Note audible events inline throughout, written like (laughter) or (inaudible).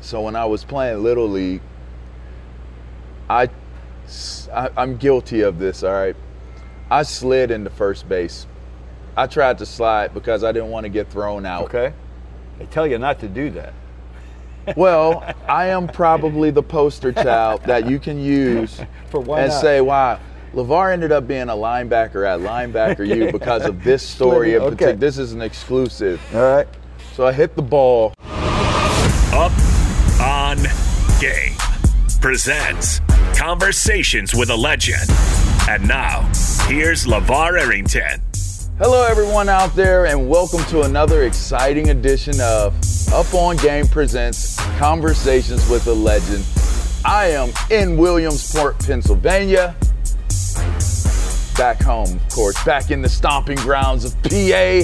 So when I was playing Little League, I, I I'm guilty of this, all right? I slid into first base. I tried to slide because I didn't want to get thrown out. Okay. They tell you not to do that. (laughs) Well, I am probably the poster child that you can use (laughs) For why and not? say, wow, LeVar ended up being a linebacker at linebacker U (laughs) because of this story in Okay. particular. This is an exclusive. All right. So I hit the ball. Up on Game presents Conversations with a Legend. And now, here's LeVar Arrington. Hello, everyone out there, and welcome to another exciting edition of Up on Game Presents Conversations with a Legend. I am in Williamsport, Pennsylvania. Back home, of course, back in the stomping grounds of PA.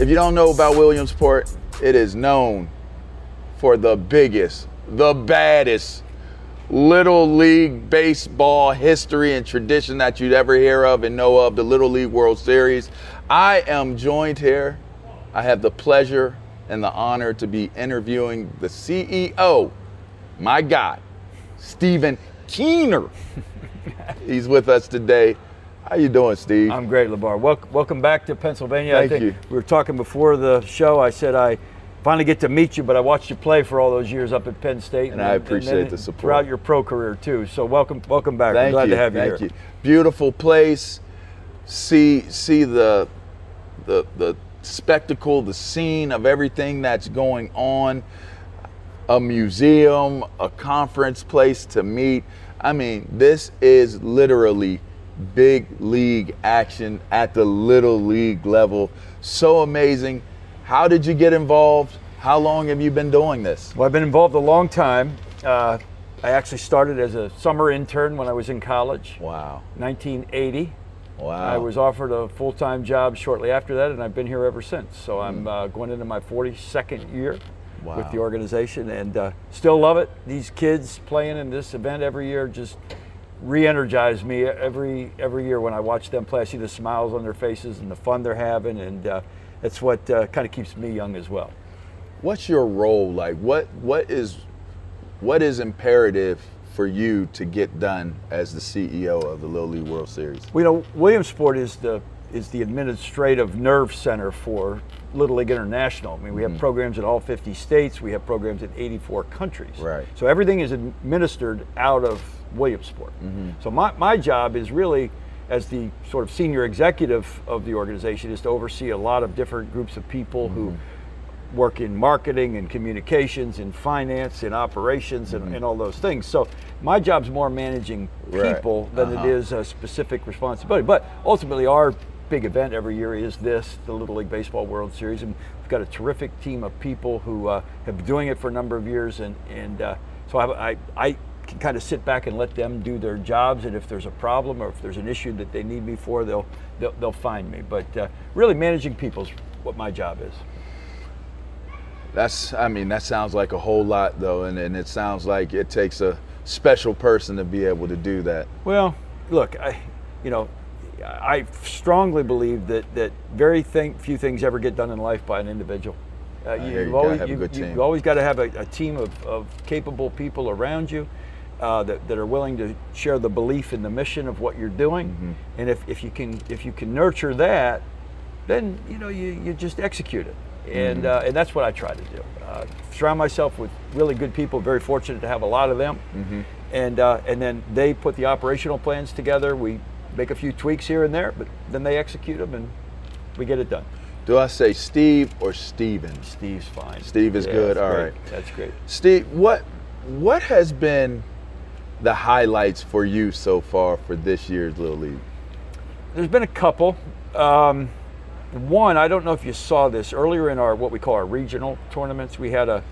If you don't know about Williamsport, it is known for the biggest, the baddest Little League baseball history and tradition that you'd ever hear of and know of, the Little League World Series. I am joined here. I have the pleasure and the honor to be interviewing the CEO, my guy, Stephen Keener. (laughs) He's with us today. How you doing, Steve? I'm great, LeVar. Welcome, welcome back to Pennsylvania. I Thank think you. We were talking before the show. I said I finally get to meet you, but I watched you play for all those years up at Penn State. And I appreciate then the support. Throughout your pro career, too. So welcome welcome back. Thank We're glad you. to have you Thank here. you. Beautiful place. See see the the the spectacle, the scene of everything that's going on. A museum, a conference place to meet. I mean, this is literally big league action at the little league level. So amazing. How did you get involved? How long have you been doing this? Well, I've been involved a long time. Uh, I actually started as a summer intern when I was in college, Wow. 1980. Wow. I was offered a full-time job shortly after that, and I've been here ever since. So Hmm. I'm uh, going into my 42nd year with the organization, and uh, still love it. These kids playing in this event every year just re-energize me every every year when I watch them play. I see the smiles on their faces and the fun they're having, and uh, it's what uh, kind of keeps me young as well. what's your role like what what is what is imperative for you to get done as the CEO of the Little League World Series? Well, you know, Williamsport is the is the administrative nerve center for Little League International. I mean, we have programs in all 50 states. We have programs in 84 countries. Right. So everything is administered out of Williamsport. So my, my job is really, as the sort of senior executive of the organization, is to oversee a lot of different groups of people who work in marketing and communications, in finance, in operations, and, and all those things. So my job's more managing Right. people than Uh-huh. it is a specific responsibility. But ultimately, our big event every year is this, the Little League Baseball World Series, and we've got a terrific team of people who uh, have been doing it for a number of years, and and uh, so I, I kind of sit back and let them do their jobs, and if there's a problem or if there's an issue that they need me for, they'll they'll, they'll find me. But uh, really, managing people is what my job is. That's, I mean, that sounds like a whole lot though, and, and it sounds like it takes a special person to be able to do that. Well, look, I, you know, I strongly believe that that very thing, few things ever get done in life by an individual. Uh, hear you've always, you, you've always got to have a, a team of, of capable people around you uh, that, that are willing to share the belief in the mission of what you're doing. Mm-hmm. And if, if you can if you can nurture that, then you know you, you just execute it. And, Mm-hmm. uh, and that's what I try to do. Uh, surround myself with really good people. Very fortunate to have a lot of them. Mm-hmm. And uh, and then they put the operational plans together. We make a few tweaks here and there, but then they execute them and we get it done. Do I say Steve or Steven? Steve's fine. Steve is Yeah, good, all great. right. That's great. Steve, what what has been the highlights for you so far for this year's Little League? There's been a couple. Um, one, I don't know if you saw this earlier in our what we call our regional tournaments. We had a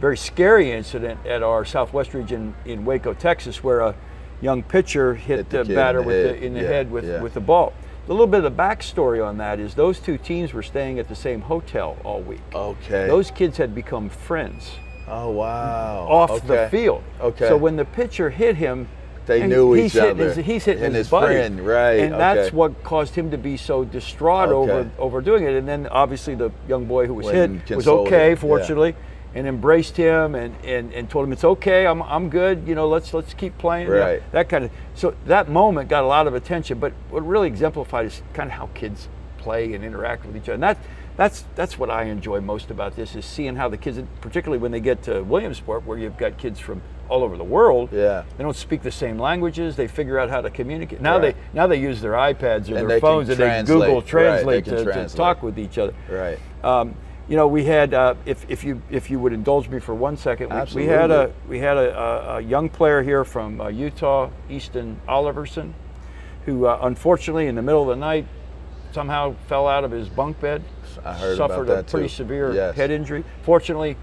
very scary incident at our Southwest region in Waco, Texas, where a young pitcher hit, Hit the kid in batter the with head. the, in the Yeah, head with, yeah. with the ball. A little bit of the backstory on that is those two teams were staying at the same hotel all week. Okay. Those kids had become friends Oh wow. off the field. Okay. So when the pitcher hit him, They knew he's each hitting other. His, he's hitting And his, his buddy. friend, right, And that's what caused him to be so distraught Okay. over over doing it. And then obviously the young boy who was and hit was okay, him, yeah. fortunately, and embraced him and, and, and told him it's okay. I'm, I'm good. You know, let's let's keep playing. you know, Right. that kind of. So that moment got a lot of attention. But what really exemplified is kind of how kids play and interact with each other. And that that's that's what I enjoy most about this is seeing how the kids, particularly when they get to Williamsport, where you've got kids from all over the world. Yeah. They don't speak the same languages. They figure out how to communicate. Now Right. they now they use their iPads or And their phones and they translate. Google Right, they Translate to, to talk with each other. Right. Um, you know, we had uh, if, if you if you would indulge me for one second, we, we had a we had a, a, a young player here from uh, Utah, Easton Oliverson, who uh, unfortunately in the middle of the night somehow fell out of his bunk bed, I heard about suffered a pretty too. severe Yes. head injury. Fortunately,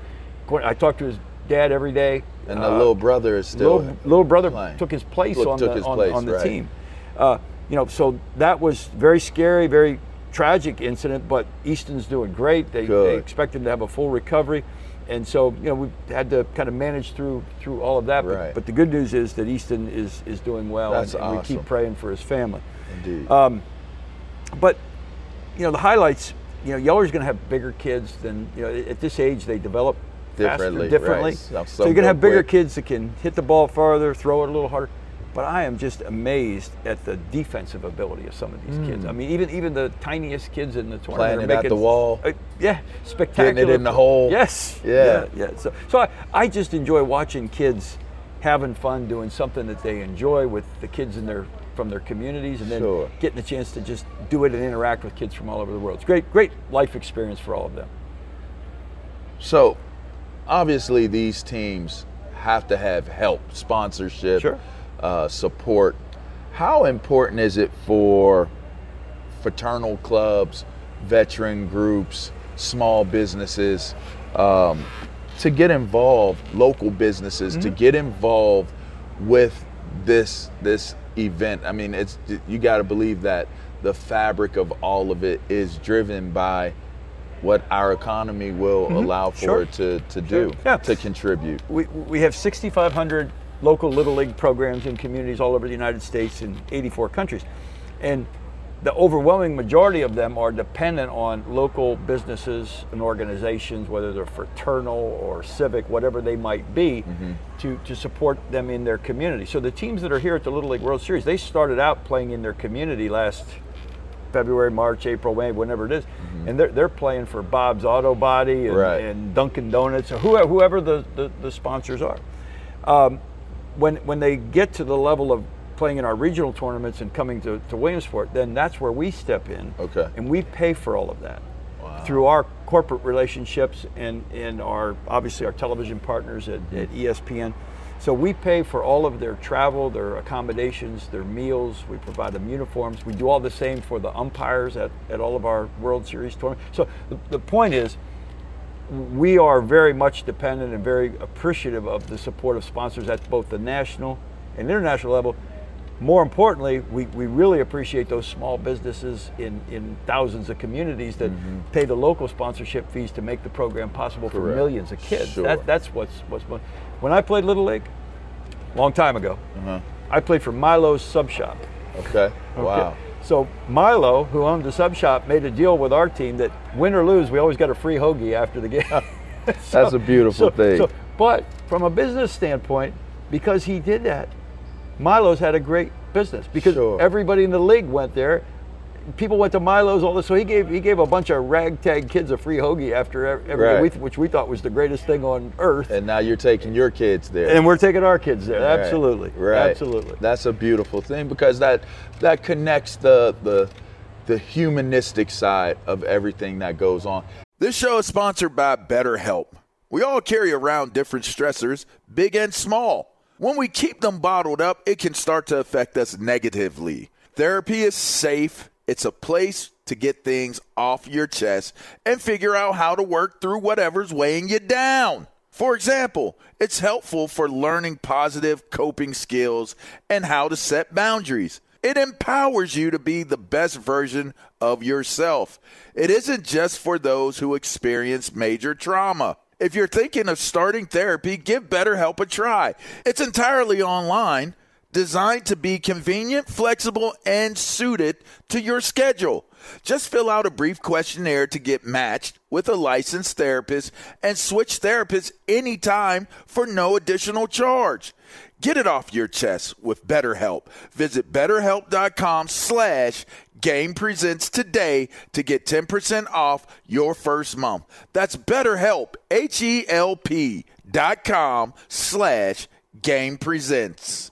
I talked to his dad every day. And the Uh, little brother is still little, little brother playing. took his place Look, on the on, place, on the right. team. Uh, you know, so that was very scary, very tragic incident. But Easton's doing great. They, they expect him to have a full recovery, and so you know we had to kind of manage through through all of that. But, Right. but the good news is that Easton is is doing well, That's and, and we keep praying for his family. Indeed. Um, but you know the highlights. You know, Yeller's going to have bigger kids than you know. At this age, they develop Differently, faster, differently. right. So you're going to have bigger quick. kids that can hit the ball farther, throw it a little harder. But I am just amazed at the defensive ability of some of these kids. I mean, even even the tiniest kids in the tournament. Playing are making, the wall. uh, yeah, spectacular. Getting it in the hole. Yes. Yeah. Yeah. yeah. So, so I, I just enjoy watching kids having fun doing something that they enjoy with the kids in their from their communities, and then Sure. getting the chance to just do it and interact with kids from all over the world. It's great, great life experience for all of them. So, obviously, these teams have to have help, sponsorship, Sure. uh, support. How important is it for fraternal clubs, veteran groups, small businesses um, to get involved, local businesses to get involved with this this event? I mean, it's you got to believe that the fabric of all of it is driven by what our economy will mm-hmm. allow for Sure. it to, to Sure. do, Yeah. to contribute. We, we have 6,500 local Little League programs in communities all over the United States in 84 countries. And the overwhelming majority of them are dependent on local businesses and organizations, whether they're fraternal or civic, whatever they might be, to, to support them in their community. So the teams that are here at the Little League World Series, they started out playing in their community last February, March, April, May, whenever it is. and they're, they're playing for Bob's Auto Body and, Right. and Dunkin' Donuts or whoever, whoever the, the, the sponsors are. Um, when when they get to the level of playing in our regional tournaments and coming to, to Williamsport, then that's where we step in. Okay. And we pay for all of that through our corporate relationships and, and our obviously our television partners at, at mm-hmm. ESPN. So we pay for all of their travel, their accommodations, their meals. We provide them uniforms. We do all the same for the umpires at, at all of our World Series tournaments. So the, the point is, we are very much dependent and very appreciative of the support of sponsors at both the national and international level. More importantly, we, we really appreciate those small businesses in, in thousands of communities that Mm-hmm. pay the local sponsorship fees to make the program possible for millions of kids. Sure. That, that's what's what's when I played Little League, long time ago, Uh-huh. I played for Milo's Sub Shop. Okay. Wow. So Milo, who owned the sub shop, made a deal with our team that win or lose, we always got a free hoagie after the game. (laughs) (laughs) That's a beautiful so- thing. so- but from a business standpoint, because he did that, Milo's had a great business because Sure. everybody in the league went there. People went to Milo's all this, so he gave he gave a bunch of ragtag kids a free hoagie after every Right. week, which we thought was the greatest thing on earth. And now you're taking your kids there. And we're taking our kids there. Right, Absolutely, Right. absolutely. That's a beautiful thing because that that connects the the the humanistic side of everything that goes on. This show is sponsored by BetterHelp. We all carry around different stressors, big and small. When we keep them bottled up, it can start to affect us negatively. Therapy is safe, it's a place to get things off your chest and figure out how to work through whatever's weighing you down. For example, it's helpful for learning positive coping skills and how to set boundaries. It empowers you to be the best version of yourself. It isn't just for those who experience major trauma. If you're thinking of starting therapy, give BetterHelp a try. It's entirely online, designed to be convenient, flexible, and suited to your schedule. Just fill out a brief questionnaire to get matched with a licensed therapist and switch therapists anytime for no additional charge. Get it off your chest with BetterHelp. Visit betterhelp.com slash game presents today to get 10% off your first month. That's betterhelp, H-E-L-P dot com slash game presents.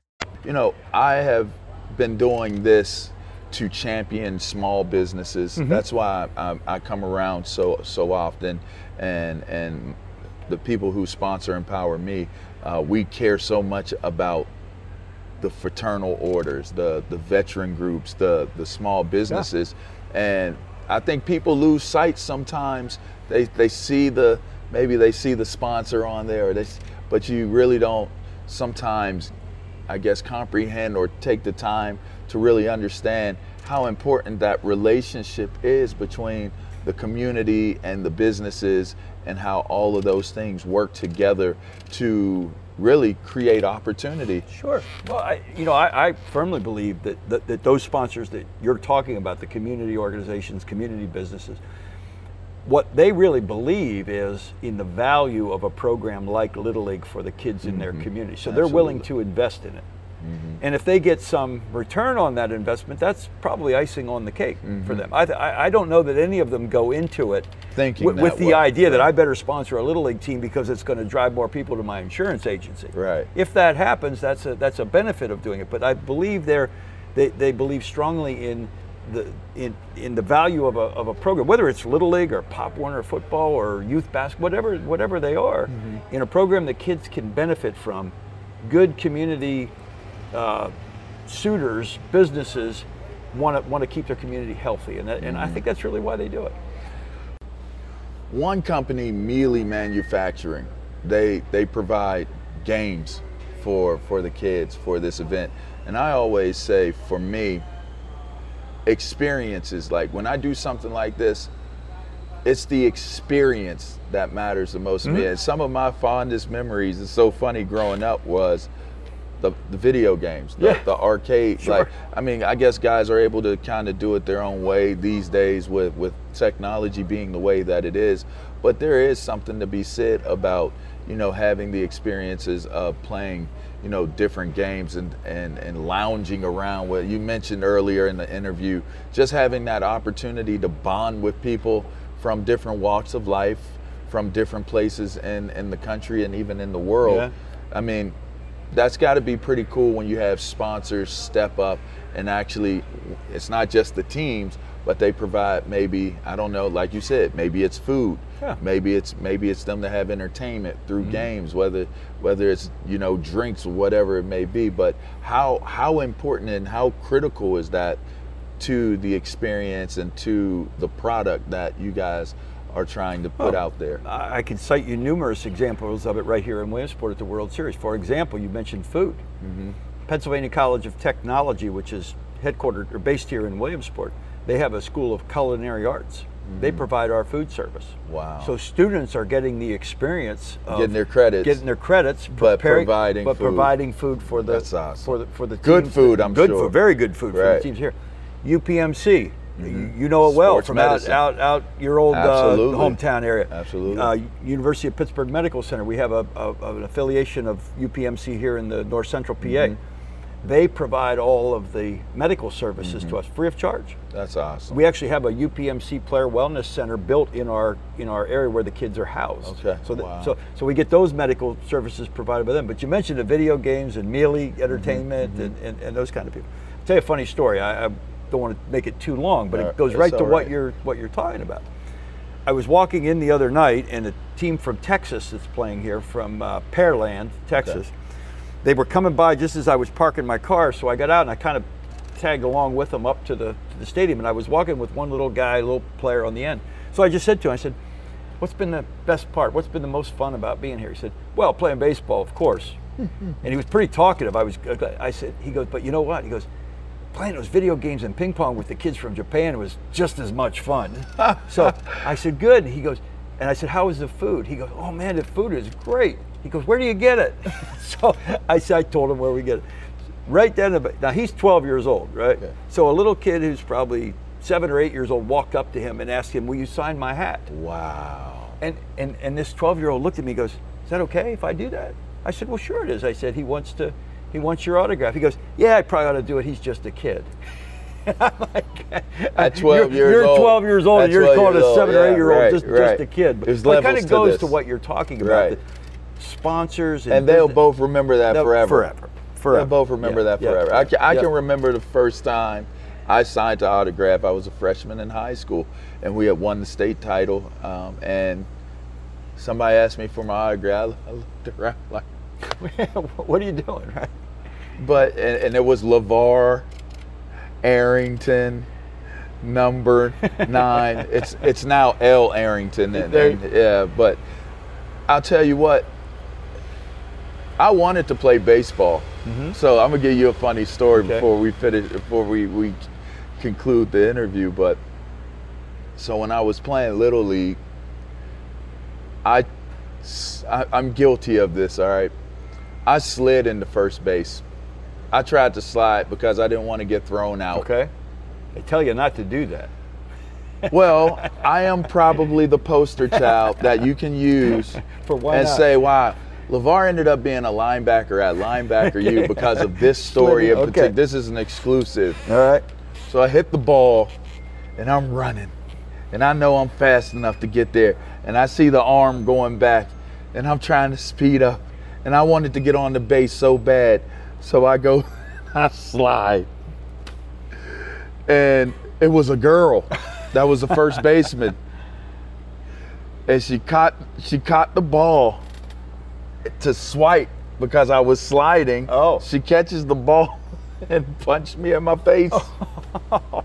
You know, I have been doing this to champion small businesses. That's why I, I, I come around so so often, and and the people who sponsor Empower Me, uh, we care so much about the fraternal orders, the the veteran groups, the the small businesses, and I think people lose sight sometimes. They they see the maybe they see the sponsor on there, or they, but you really don't sometimes, I guess, comprehend or take the time to really understand how important that relationship is between the community and the businesses and how all of those things work together to really create opportunity. Sure. Well, I, you know, I, I firmly believe that, that that those sponsors that you're talking about, the community organizations, community businesses, what they really believe is in the value of a program like Little League for the kids in their community. So they're willing to invest in it. And if they get some return on that investment, that's probably icing on the cake for them. I, th- I I don't know that any of them go into it Thinking with, with the way. idea that I better sponsor a little league team because it's going to drive more people to my insurance agency. Right. If that happens, that's a that's a benefit of doing it. But I believe they're they, they believe strongly in the in, in the value of a, of a program, whether it's little league or Pop Warner football or youth basketball, whatever whatever they are, Mm-hmm. in a program that kids can benefit from, good community uh, suitors, businesses want to want to keep their community healthy, and that, and I think that's really why they do it. one company, Mealy Manufacturing, they they provide games for for the kids for this event, and I always say for me, experiences like when I do something like this, it's the experience that matters the most to me. Mm-hmm. And some of my fondest memories, it's so funny growing up was. The, the video games, the, Yeah. the arcade. Sure. Like, I mean, I guess guys are able to kind of do it their own way these days with, with technology being the way that it is. But there is something to be said about, you know, having the experiences of playing, you know, different games and, and, and lounging around. What you mentioned earlier in the interview, just having that opportunity to bond with people from different walks of life, from different places in, in the country and even in the world. Yeah. I mean, that's got to be pretty cool when you have sponsors step up and actually it's not just the teams but they provide maybe i don't know like you said maybe it's food Yeah. Mm-hmm. maybe it's maybe it's them to have entertainment through games whether whether it's you know drinks or whatever it may be but how how important and how critical is that to the experience and to the product that you guys are trying to put Oh. out there I I can cite you numerous examples of it right here in Williamsport at the World Series. For example, you mentioned food. Pennsylvania College of Technology, which is headquartered or based here in Williamsport, they have a school of culinary arts. They provide our food service. Wow. So students are getting the experience of Getting their credits. getting their credits, But providing but food. providing food for the That's awesome. for the for the Good food, that- I'm good sure. food, very good food for Right. Mm-hmm. the teams here. UPMC, you, you know it well Sports from out, out out your old uh, hometown area. Absolutely. Uh, University of Pittsburgh Medical Center. We have a, a, an affiliation of UPMC here in the North Central PA. Mm-hmm. They provide all of the medical services Mm-hmm. to us free of charge. that's awesome We actually have a UPMC player wellness center built in our in our area where the kids are housed. Okay, So that, wow. so so we get those medical services provided by them. But you mentioned the video games and Mealy Entertainment Mm-hmm, And, and, and those kind of people. I'll tell you a funny story. I, I don't want to make it too long, but it goes right to all what you're what you're talking about. I was walking in the other night, and a team from Texas that's playing here from uh, Pearland, Texas. They were coming by just as I was parking my car, so I got out and I kind of tagged along with them up to the to the stadium. And I was walking with one little guy, little player on the end. So I just said to him, I said, "What's been the best part? What's been the most fun about being here?" He said, "Well, playing baseball, of course." (laughs) and he was pretty talkative. I was. Uh, I said, "He goes, but you know what?" He goes, playing those video games and ping pong with the kids from Japan was just as much fun. (laughs) so I said, good. He goes, and I said, How was the food? He goes, oh man, the food is great. He goes, where do you get it? (laughs) so I said, I told him where we get it. Right then, now he's 12 years old, right? Yeah. So a little kid who's probably seven or eight years old walked up to him and asked him, will you sign my hat? wow And, and, and this 12 year old looked at me and goes, Is that okay if I do that? I said, Well, sure it is. I said, He wants to, he wants your autograph. He goes, Yeah, I probably ought to do it. He's just a kid. (laughs) I'm like, At 12 you're, years you're old. 12 years old and you're 12 calling a seven or eight year old right, just, right. just a kid. But but it kind of goes this. to what you're talking about. Right. Sponsors and, and they'll business- both remember that They'll- forever. Forever. Forever. They'll both remember Yeah, that yeah, forever. I, can, I yeah. can remember the first time I signed to autograph. I was a freshman in high school, and we had won the state title. Um, and somebody asked me for my autograph. I looked around (laughs) like, what are you doing, right? but and, and it was Levar, Arrington, number (laughs) nine. it's it's now L Arrington, and, and yeah. But I'll tell you what. I wanted to play baseball, so I'm gonna give you a funny story Mm-hmm. Okay. before we finish, before we we conclude the interview. But so when I was playing little league, I, I I'm guilty of this. All right, I slid into first base. I tried to slide because I didn't want to get thrown out. Okay. They tell you not to do that. (laughs) Well, I am probably the poster child that you can use (laughs) For why and not? say, "Wow, LeVar ended up being a linebacker at linebacker U (laughs) because of this story Okay. particular. This is an exclusive. All right. So I hit the ball and I'm running. And I know I'm fast enough to get there. And I see the arm going back and I'm trying to speed up. And I wanted to get on the base so bad. So I go, (laughs) I slide. And it was a girl that was the first baseman. And she caught she caught the ball to swipe because I was sliding. Oh. She catches the ball (laughs) and punched me in my face.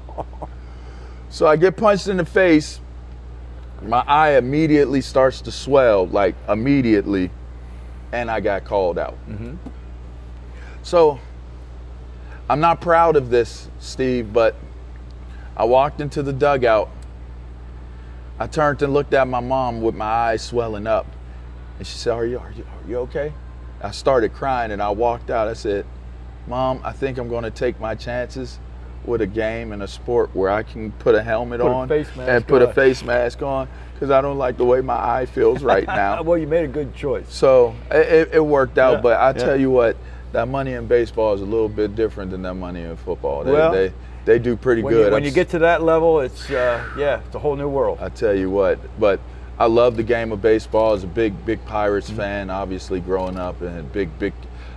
(laughs) so I get punched in the face. My eye immediately starts to swell, like immediately, and I got called out. Mm-hmm. So I'm not proud of this, Steve, but I walked into the dugout. I turned and looked at my mom with my eyes swelling up. And she said, Are you, are you, are you okay? I started crying and I walked out. I said, Mom, I think I'm going to take my chances with a game and a sport where I can put a helmet Put on mask and put a face mask on because I don't like the way my eye feels right (laughs) now. well, you made a good choice. So it, it- it worked out, Yeah, but I yeah. tell you what, that money in baseball is a little bit different than that money in football. They, Well, they, they do pretty When, good. you, when I'm you get to that level, it's uh, yeah, it's a whole new world. I tell you what, but I love the game of baseball. As a big, big Pirates Mm-hmm. fan, obviously growing up, and a big, big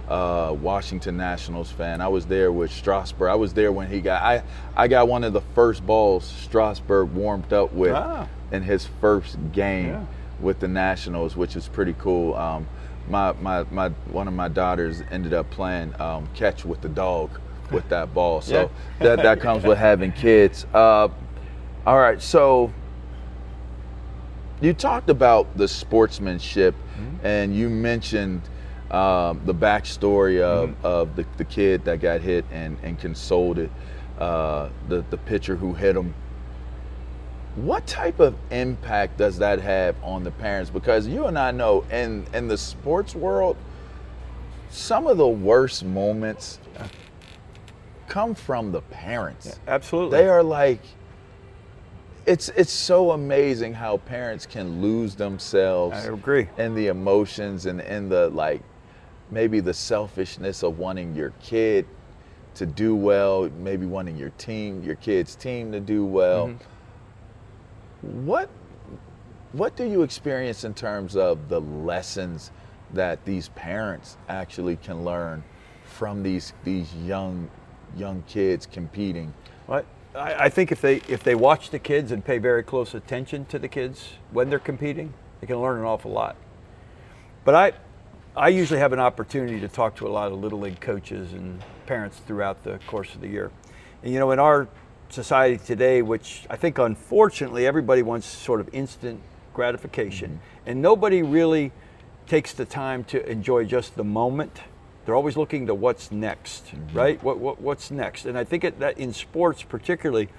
uh, Washington Nationals fan. I was there with Strasburg. I was there when he got. I I got one of the first balls Strasburg warmed up with Ah. in his first game Yeah. with the Nationals, which is pretty cool. Um, my, my, my one of my daughters ended up playing um, catch with the dog with that ball. (laughs) So that that comes with having kids. Uh, all right, so you talked about the sportsmanship, and you mentioned um, the backstory of, of the, the kid that got hit and, and consoled it, uh, the, the pitcher who hit him. What type of impact does that have on the parents? Because you and I know in, in the sports world, some of the worst moments come from the parents. Absolutely. They are like it's it's so amazing how parents can lose themselves I agree. and the emotions and and the like maybe the selfishness of wanting your kid to do well, maybe wanting your team, your kid's team to do well. Mm-hmm. What what do you experience in terms of the lessons that these parents actually can learn from these these young young kids competing? Well, I, I think if they if they watch the kids and pay very close attention to the kids when they're competing, they can learn an awful lot. But I I usually have an opportunity to talk to a lot of little league coaches and parents throughout the course of the year. And you know, in our society today, which I think unfortunately everybody wants sort of instant gratification, mm-hmm. and nobody really takes the time to enjoy just the moment. They're always looking to what's next, mm-hmm. right? What, what what's next? And I think it, that in sports particularly,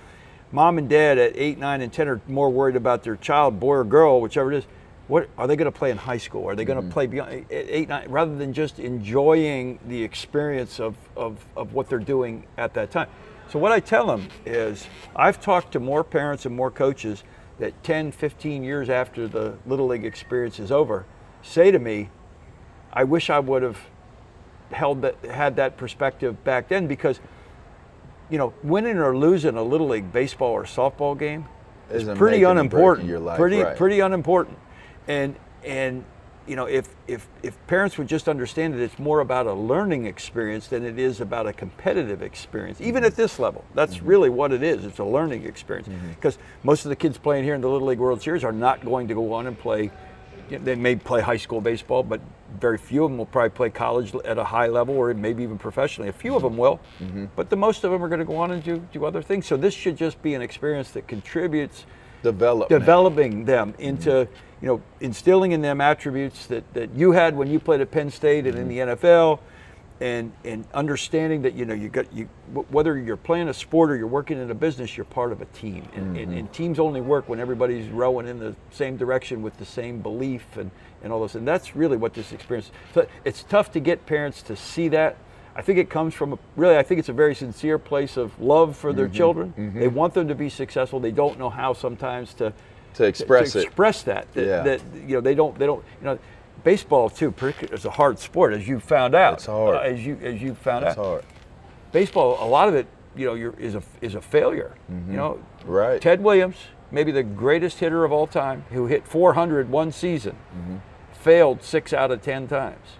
mom and dad at eight, nine, and ten are more worried about their child, boy or girl, whichever it is. What are they going to play in high school? Are they going to mm-hmm. play beyond at eight, nine, rather than just enjoying the experience of, of, of what they're doing at that time? So what I tell them is, I've talked to more parents and more coaches that 10, 15 years after the little league experience is over, say to me, I wish I would have held that had that perspective back then because you know winning or losing a little league baseball or softball game is pretty making or breaking unimportant your life, pretty right. pretty unimportant. And and you know if if if parents would just understand that it's more about a learning experience than it is about a competitive experience even at this level. That's Mm-hmm. really what it is. It's a learning experience because most of the kids playing here in the little league world series are not going to go on and play you know, they may play high school baseball, but very few of them will probably play college at a high level or maybe even professionally. A few of them will, mm-hmm. but the most of them are going to go on and do, do other things. So this should just be an experience that contributes Development. developing them mm-hmm. into, you know, instilling in them attributes that, that you had when you played at Penn State and in mm-hmm. the NFL, and and understanding that you know you got you whether you're playing a sport or you're working in a business, you're part of a team, and, and, and teams only work when everybody's rowing in the same direction with the same belief and and all this, and that's really what this experience. So it's tough to get parents to see that. I think it comes from a, really. I think it's a very sincere place of love for their children. They want them to be successful. They don't know how sometimes to To express to it. express that, that Yeah. that you know they don't they don't you know baseball too is a hard sport, as you found out. It's hard. Uh, as you as you found That's out. hard. Baseball, a lot of it, you know, is a is a failure. You know, Mm-hmm. Right. Ted Williams, maybe the greatest hitter of all time, who hit 400 one season, Mm-hmm. Failed six out of ten times.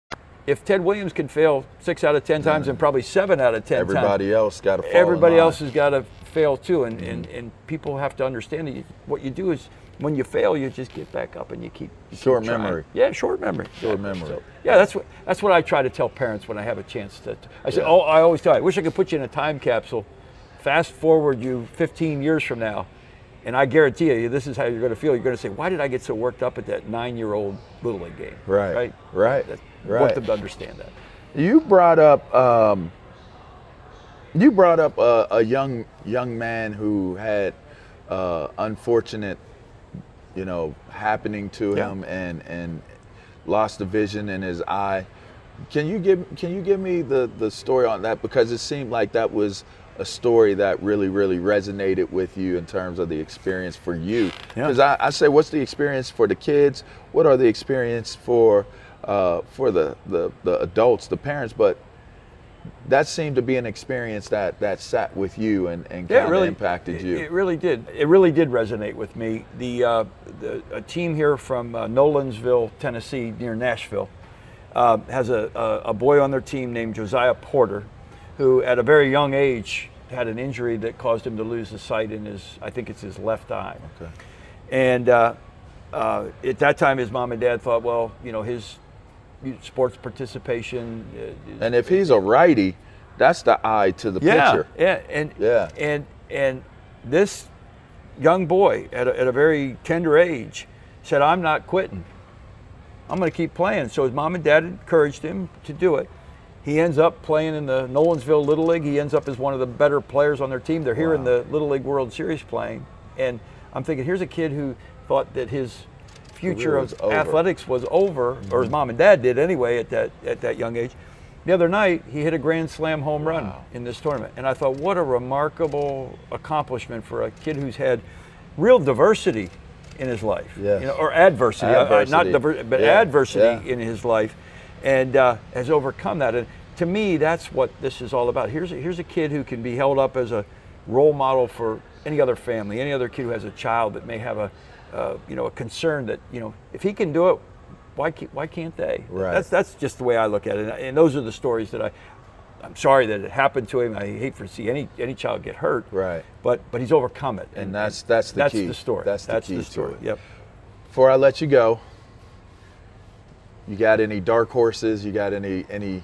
If Ted Williams can fail six out of ten times, and probably seven out of ten times, Everybody else got to. everybody else has got to fail too, and, and, mm-hmm. and people have to understand that you, what you do is when you fail, you just get back up and you keep you Short trying. memory. Yeah, short memory. Short Exactly. memory. So, yeah, that's what that's what I try to tell parents when I have a chance to. I say, oh, I always tell. you, I wish I could put you in a time capsule. Fast forward you 15 years from now, and I guarantee you, this is how you're going to feel. You're going to say, "Why did I get so worked up at that nine-year-old little league game?" Right, right, right, right. Want them to understand that. You brought up um, you brought up a, a young young man who had uh, unfortunate, you know, happening to Yeah. him and and lost the vision in his eye. Can you give Can you give me the the story on that because it seemed like that was a story that really really resonated with you in terms of the experience for you. Yeah. Because I, I say, what's the experience for the kids? What are the experience for uh, for the, the the adults, the parents? But that seemed to be an experience that that sat with you and, and Yeah, kind of really impacted you. It really did. It really did resonate with me. The, uh, the a team here from uh, Nolensville, Tennessee, near Nashville, uh, has a, a, a boy on their team named Josiah Porter, who at a very young age had an injury that caused him to lose the sight in his, I think it's his left eye. Okay. And uh, uh, at that time, his mom and dad thought, well, you know, his sports participation. Uh, and if he's a righty, that's the eye to the yeah, pitcher. Yeah, and Yeah. and and this young boy at a, at a very tender age said, "I'm not quitting. I'm going to keep playing." So his mom and dad encouraged him to do it. He ends up playing in the Nolensville Little League. He ends up as one of the better players on their team. They're here in the Little League World Series playing, and I'm thinking, here's a kid who thought that his future of athletics was over, or his mom and dad did anyway at that at that young age. The other night, he hit a grand slam home run in this tournament, and I thought, what a remarkable accomplishment for a kid who's had real diversity in his life, Yes. you know, or adversity, uh, uh, not Adversity. diver- but Yeah, adversity yeah. in his life, and uh, has overcome that. And to me, that's what this is all about. Here's a, here's a kid who can be held up as a role model for any other family, any other kid who has a child that may have a, uh, you know, a concern that you know, if he can do it, why can't, why can't they? Right. That's that's just the way I look at it, and those are the stories that I. I'm sorry that it happened to him. I hate to see any any child get hurt. Right. But but he's overcome it, And that's- that's the key. that's key. the story. That's the key to story. Yep. Before I let you go, You got any dark horses? You got any any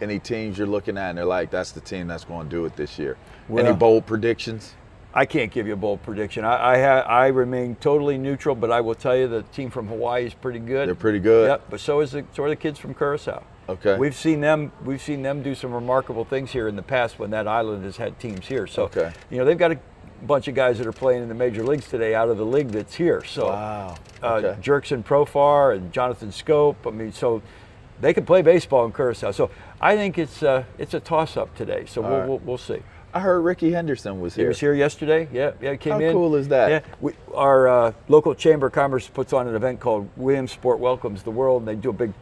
any teams you're looking at and they're like, that's the team that's going to do it this year? any bold predictions? I can't give you a bold prediction. I I, ha- I remain totally neutral, but I will tell you the team from Hawaii is pretty good. They're pretty good. Yep, but so is the so are the kids from Curacao. Okay. We've seen them we've seen them do some remarkable things here in the past when that island has had teams here. So Okay. you know they've got a bunch of guys that are playing in the major leagues today out of the league that's here. So Wow. uh, Okay. Jurickson Profar and Jonathan Schoop. I mean, so they can play baseball in Curacao. So I think it's uh, it's a toss up today. So we'll, right. we'll we'll see. I heard Rickey Henderson was here. He was here yesterday. Yeah, yeah, he came How in. How cool is that? Yeah, we, our uh, local chamber of commerce puts on an event called Williamsport Welcomes the World, and they do a big,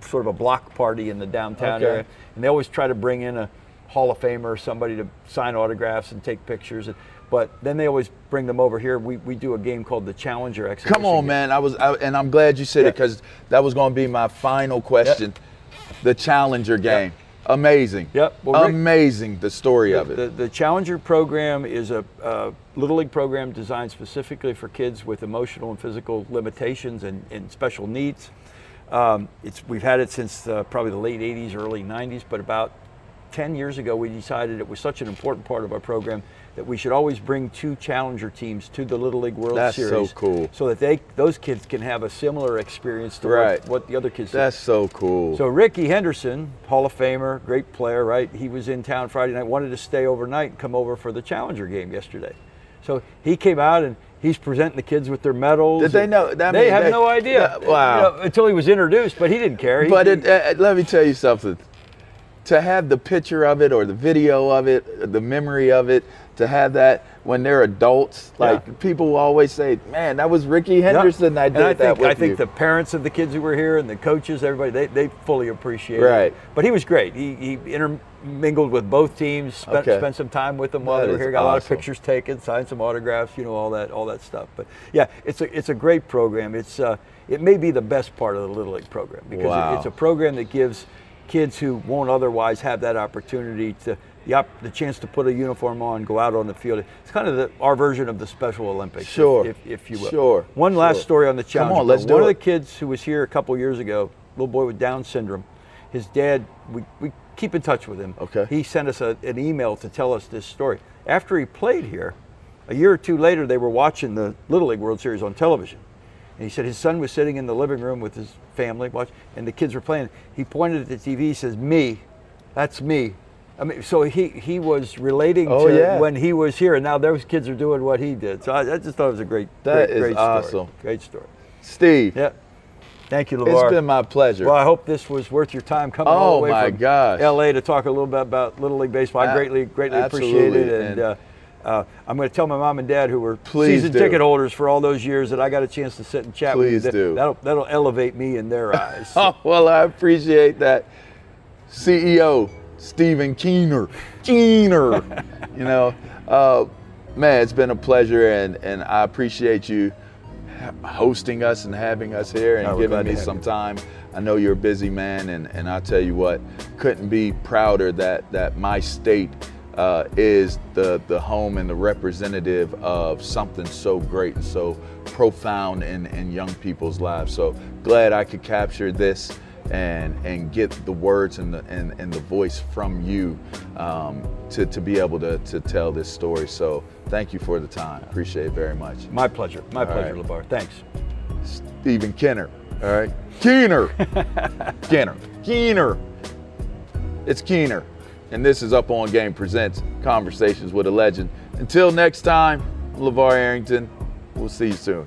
sort of a block party in the downtown Okay. area, and they always try to bring in a Hall of Famer or somebody to sign autographs and take pictures. But then they always bring them over here. We, we do a game called the Challenger Exhibition. Come on, game. man. I was, I, and I'm glad you said it because that was going to be my final question. The Challenger game, amazing. Yep. Well, Rick- amazing. The story of it. The, the Challenger program is a, uh Little League program designed specifically for kids with emotional and physical limitations and, and special needs. Um, it's, we've had it since uh, probably the late 80s, early 90s, but about 10 years ago, we decided it was such an important part of our program that we should always bring two Challenger teams to the Little League World That's so Series. cool. So that they those kids can have a similar experience to Right. what, what the other kids That's so cool. so Rickey Henderson, Hall of Famer, great player, right? He was in town Friday night, wanted to stay overnight and come over for the Challenger game yesterday. So he came out and he's presenting the kids with their medals. Did they know- that they mean- have they- no idea. Yeah, wow. You know, until he was introduced, but he didn't care. He- but it, uh, let me tell you something. To have the picture of it or the video of it, the memory of it, to have that when they're adults, like Yeah. people will always say, "Man, that was Rickey Yep. Henderson that did and I that think, with I think you." the parents of the kids who were here and the coaches, everybody, they, they fully appreciate Right. it. But he was great. He, he intermingled with both teams, spent, Okay. spent some time with them while That they were here, got a lot of pictures taken, signed some autographs, you know, all that all that stuff. But yeah, it's a it's a great program. It's uh, it may be the best part of the Little League program because it- it's a program that gives kids who won't otherwise have that opportunity to the, op- the chance to put a uniform on, go out on the field. It's kind of the, our version of the Special Olympics, Sure. if, if you will. Sure. One last story on the Come on, let's do One of it. the kids who was here a couple years ago, little boy with Down syndrome, his dad, we, we keep in touch with him. Okay. He sent us a, an email to tell us this story. After he played here, a year or two later, they were watching the Little League World Series on television. And he said his son was sitting in the living room with his family, watch, and the kids were playing. He pointed at the TV. He says, "Me, that's me." I mean, so he he was relating Oh, to yeah. when he was here, and now those kids are doing what he did. So I, I just thought it was a great, That great, is great story. awesome. Great story. Steve, Yeah. Thank you, it's been my pleasure. Well, I hope this was worth your time coming all Oh, the way my from gosh. LA to talk a little bit about Little League baseball. I greatly, greatly appreciate it, and, uh, uh, I'm going to tell my mom and dad, who were Please season do. ticket holders for all those years, that I got a chance to sit and chat with you. Please That- do. That'll, that'll elevate me in their (laughs) eyes. Oh, well, I appreciate that. CEO Stephen Keener. Keener. you know, uh, man, it's been a pleasure, and, and I appreciate you hosting us and having us here and Oh, giving me some you. time. I know you're a busy man, and, and I tell you what, couldn't be prouder that, that my state uh, is the, the home and the representative of something so great and so profound in, in young people's lives. So glad I could capture this and and get the words and the and, and the voice from you um, to, to be able to, to tell this story. So thank you for the time. Appreciate it very much. My pleasure. My All pleasure, right. LeVar. Thanks. Stephen Kenner. All right. Keener. (laughs) Kenner. Keener. It's Keener. And this is Up On Game Presents Conversations with a Legend. Until next time, I'm LeVar Arrington. We'll see you soon.